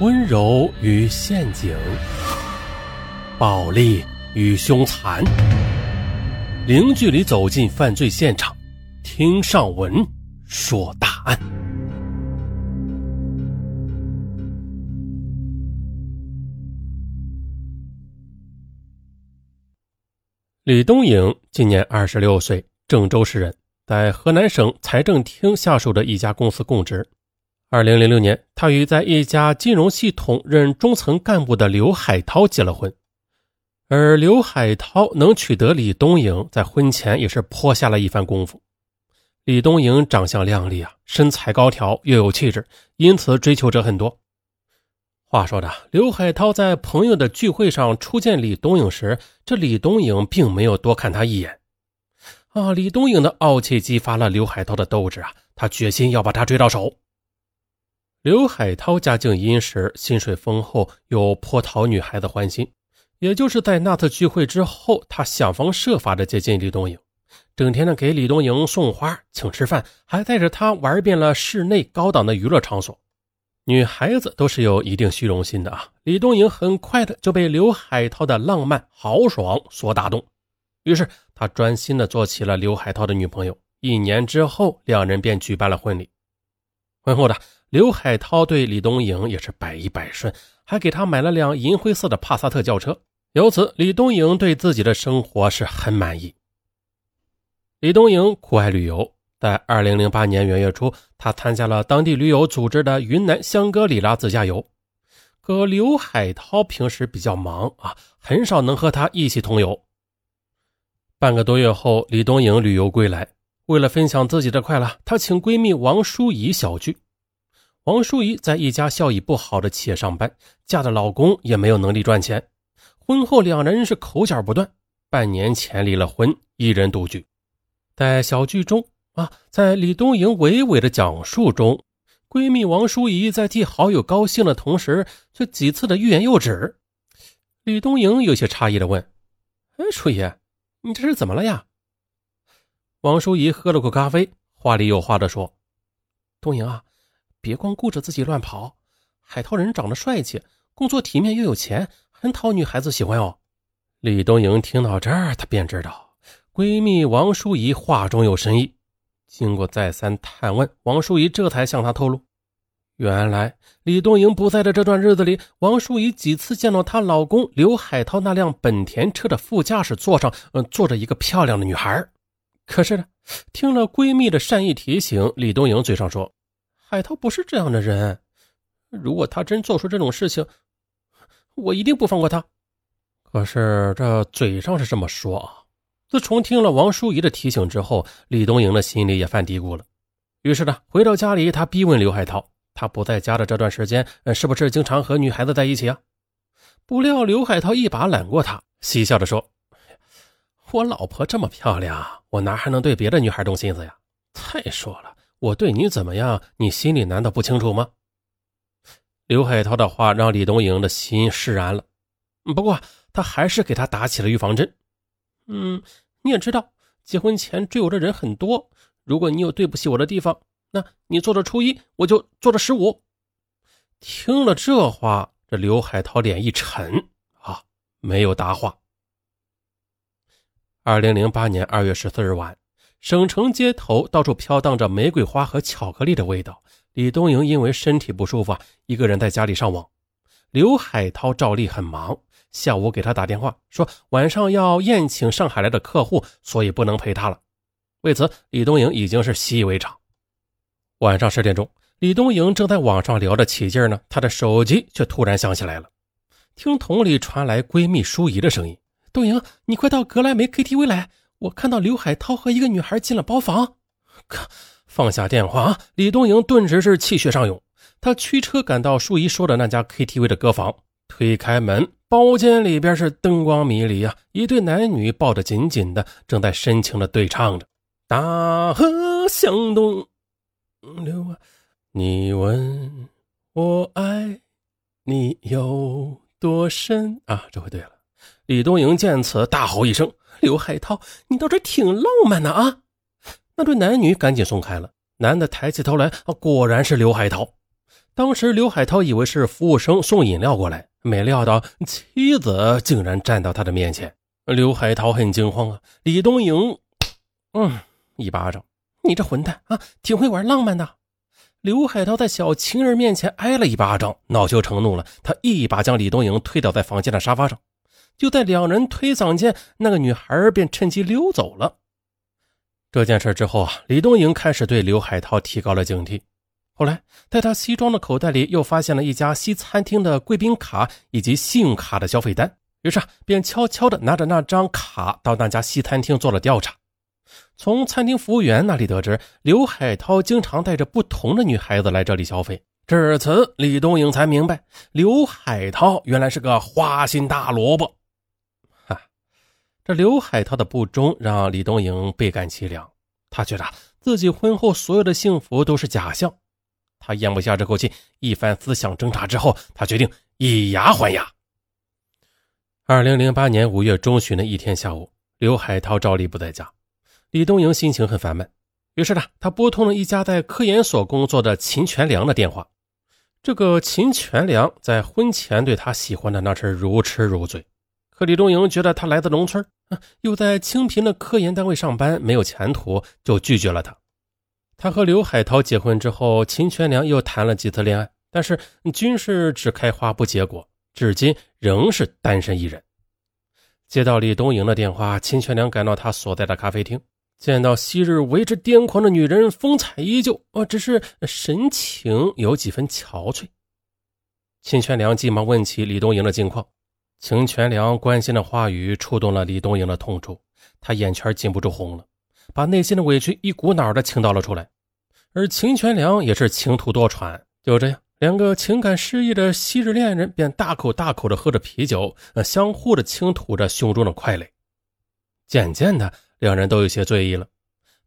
温柔与陷阱，暴力与凶残，零距离走进犯罪现场，听上文说大案。李东颖今年二十六岁，郑州市人，在河南省财政厅下属的一家公司供职。二零零六年，他与在一家金融系统任中层干部的刘海涛结了婚，而刘海涛能娶得李东颖，在婚前也是颇下了一番功夫。李东颖长相靓丽啊，身材高挑又有气质，因此追求者很多。话说的，刘海涛在朋友的聚会上初见李东颖时，这李东颖并没有多看他一眼。啊，李东颖的傲气激发了刘海涛的斗志啊，他决心要把她追到手。刘海涛家境殷实，薪水丰厚，又颇讨女孩子欢心。也就是在那次聚会之后，他想方设法的接近李东颖，整天的给李东颖送花、请吃饭，还带着她玩遍了室内高档的娱乐场所。女孩子都是有一定虚荣心的啊！李东颖很快的就被刘海涛的浪漫豪爽所打动，于是他专心的做起了刘海涛的女朋友。一年之后，两人便举办了婚礼。婚后的。刘海涛对李东颖也是百依百顺，还给他买了辆银灰色的帕萨特轿车。由此，李东颖对自己的生活是很满意。李东颖酷爱旅游，在二零零八年元月初，他参加了当地驴友组织的云南香格里拉自驾游。可刘海涛平时比较忙啊，很少能和他一起同游。半个多月后，李东颖旅游归来，为了分享自己的快乐，她请闺蜜王淑怡小聚。王淑仪在一家效益不好的企业上班，嫁的老公也没有能力赚钱。婚后两人是口角不断，半年前离了婚，一人独居。在小剧中啊，在李东莹娓娓的讲述中，闺蜜王淑仪在替好友高兴的同时，却几次的欲言又止。李东莹有些诧异的问：“哎，淑仪，你这是怎么了呀？”王淑仪喝了口咖啡，话里有话的说：“东颖啊。”别光顾着自己乱跑，海涛人长得帅气，工作体面又有钱，很讨女孩子喜欢哦。李东莹听到这儿，她便知道闺蜜王淑仪话中有深意。经过再三探问，王淑仪这才向她透露，原来李东莹不在的这段日子里，王淑仪几次见到她老公刘海涛那辆本田车的副驾驶座上，嗯，坐着一个漂亮的女孩。可是呢，听了闺蜜的善意提醒，李东莹嘴上说。海涛不是这样的人，如果他真做出这种事情，我一定不放过他。可是这嘴上是这么说啊，自从听了王淑仪的提醒之后，李东莹的心里也犯嘀咕了。于是呢，回到家里，他逼问刘海涛：“他不在家的这段时间，是不是经常和女孩子在一起啊？”不料刘海涛一把揽过他，嬉笑着说：“我老婆这么漂亮，我哪还能对别的女孩动心思呀？再说了。”我对你怎么样，你心里难道不清楚吗？刘海涛的话让李东莹的心释然了，不过他还是给他打起了预防针。嗯，你也知道，结婚前追我的人很多，如果你有对不起我的地方，那你做着初一，我就做着十五。听了这话，这刘海涛脸一沉，啊，没有答话。二零零八年二月十四日晚。省城街头到处飘荡着玫瑰花和巧克力的味道。李东莹因为身体不舒服，一个人在家里上网。刘海涛照例很忙，下午给他打电话说晚上要宴请上海来的客户，所以不能陪他了。为此，李东莹已经是习以为常。晚上十点钟，李东莹正在网上聊得起劲呢，她的手机却突然响起来了，听筒里传来闺蜜舒怡的声音：“东莹，你快到格莱美 KTV 来。”我看到刘海涛和一个女孩进了包房，可放下电话，李东莹顿时是气血上涌。他驱车赶到淑仪说的那家 KTV 的歌房，推开门，包间里边是灯光迷离啊，一对男女抱得紧紧的，正在深情的对唱着。大河向东流啊，你问我爱你有多深啊？这回对了。李东莹见此，大吼一声。刘海涛，你倒是挺浪漫的啊！那对男女赶紧松开了。男的抬起头来，果然是刘海涛。当时刘海涛以为是服务生送饮料过来，没料到妻子竟然站到他的面前。刘海涛很惊慌啊！李东营，嗯，一巴掌，你这混蛋啊，挺会玩浪漫的。刘海涛在小情人面前挨了一巴掌，恼羞成怒了，他一把将李东营推倒在房间的沙发上。就在两人推搡间，那个女孩便趁机溜走了。这件事之后啊，李东营开始对刘海涛提高了警惕。后来，在他西装的口袋里又发现了一家西餐厅的贵宾卡以及信用卡的消费单，于是便悄悄地拿着那张卡到那家西餐厅做了调查。从餐厅服务员那里得知，刘海涛经常带着不同的女孩子来这里消费。至此，李东营才明白，刘海涛原来是个花心大萝卜。这刘海涛的不忠让李东莹倍感凄凉，他觉得自己婚后所有的幸福都是假象，他咽不下这口气，一番思想挣扎之后，他决定以牙还牙。二零零八年五月中旬的一天下午，刘海涛照例不在家，李东莹心情很烦闷，于是呢，他拨通了一家在科研所工作的秦全良的电话。这个秦全良在婚前对他喜欢的那是如痴如醉。可李东莹觉得他来自农村，又在清贫的科研单位上班，没有前途，就拒绝了他。他和刘海涛结婚之后，秦全良又谈了几次恋爱，但是均是只开花不结果，至今仍是单身一人。接到李东营的电话，秦全良赶到他所在的咖啡厅，见到昔日为之癫狂的女人，风采依旧，哦，只是神情有几分憔悴。秦全良急忙问起李东营的近况。秦全良关心的话语触动了李东营的痛处，他眼圈禁不住红了，把内心的委屈一股脑的倾倒了出来。而秦全良也是情途多舛，就这样，两个情感失意的昔日恋人便大口大口的喝着啤酒，呃相互的倾吐着胸中的快乐。渐渐的，两人都有些醉意了。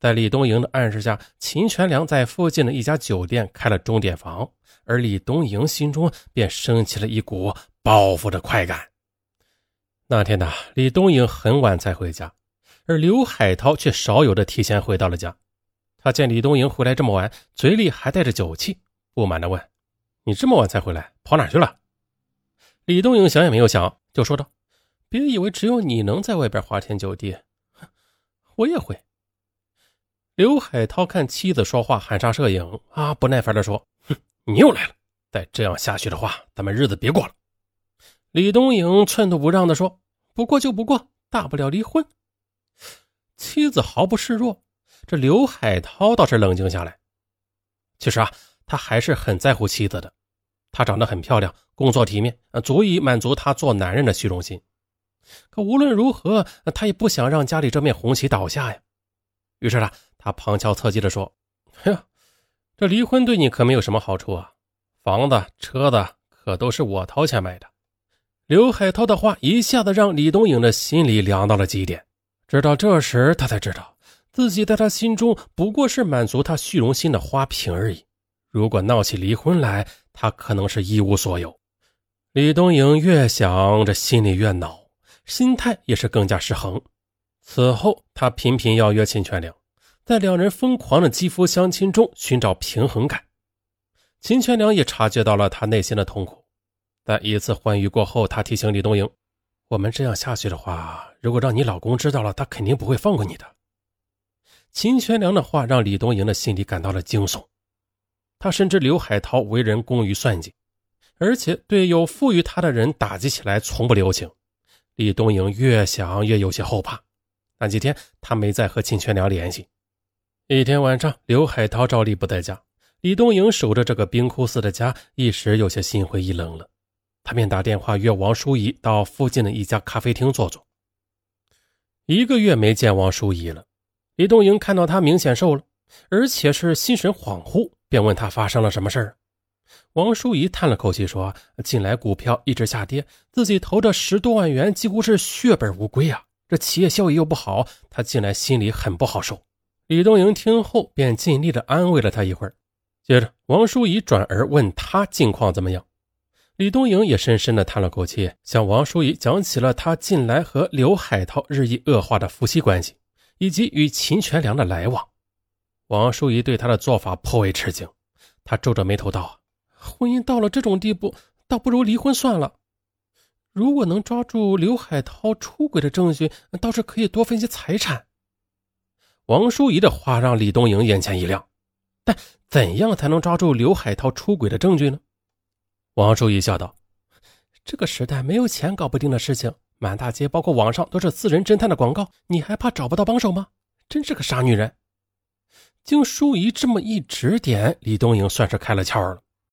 在李东营的暗示下，秦全良在附近的一家酒店开了钟点房，而李东营心中便升起了一股报复的快感。那天呢，李东营很晚才回家，而刘海涛却少有的提前回到了家。他见李东营回来这么晚，嘴里还带着酒气，不满地问：“你这么晚才回来，跑哪去了？”李东营想也没有想，就说道：“别以为只有你能在外边花天酒地，我也会。”刘海涛看妻子说话含沙射影啊，不耐烦地说：“哼，你又来了！再这样下去的话，咱们日子别过了。”李东颖寸土不让地说：“不过就不过，大不了离婚。”妻子毫不示弱。这刘海涛倒是冷静下来。其实啊，他还是很在乎妻子的。她长得很漂亮，工作体面，足以满足他做男人的虚荣心。可无论如何，他也不想让家里这面红旗倒下呀。于是呢，他旁敲侧击地说：“哎呀，这离婚对你可没有什么好处啊，房子、车子可都是我掏钱买的。”刘海涛的话一下子让李东颖的心里凉到了极点。直到这时，他才知道自己在他心中不过是满足他虚荣心的花瓶而已。如果闹起离婚来，他可能是一无所有。李东颖越想，这心里越恼，心态也是更加失衡。此后，他频频邀约秦全良，在两人疯狂的肌肤相亲中寻找平衡感。秦全良也察觉到了他内心的痛苦。在一次欢愉过后，他提醒李东营：“我们这样下去的话，如果让你老公知道了，他肯定不会放过你的。”秦全良的话让李东营的心里感到了惊悚。他深知刘海涛为人工于算计，而且对有赋予他的人打击起来从不留情。李东营越想越有些后怕。那几天，他没再和秦全良联系。一天晚上，刘海涛照例不在家，李东营守着这个冰窟似的家，一时有些心灰意冷了。他便打电话约王淑仪到附近的一家咖啡厅坐坐。一个月没见王淑仪了，李东营看到她明显瘦了，而且是心神恍惚，便问她发生了什么事儿。王淑仪叹了口气说：“近来股票一直下跌，自己投的十多万元几乎是血本无归啊！这企业效益又不好，他近来心里很不好受。”李东营听后便尽力的安慰了他一会儿，接着王淑仪转而问他近况怎么样。李东营也深深地叹了口气，向王淑仪讲起了他近来和刘海涛日益恶化的夫妻关系，以及与秦全良的来往。王淑仪对他的做法颇为吃惊，他皱着眉头道：“婚姻到了这种地步，倒不如离婚算了。如果能抓住刘海涛出轨的证据，倒是可以多分些财产。王淑仪的话让李东颖眼前一亮，但怎样才能抓住刘海涛出轨的证据呢？王淑仪笑道：“这个时代没有钱搞不定的事情，满大街包括网上都是私人侦探的广告，你还怕找不到帮手吗？真是个傻女人。”经淑仪这么一指点，李东莹算是开了窍了。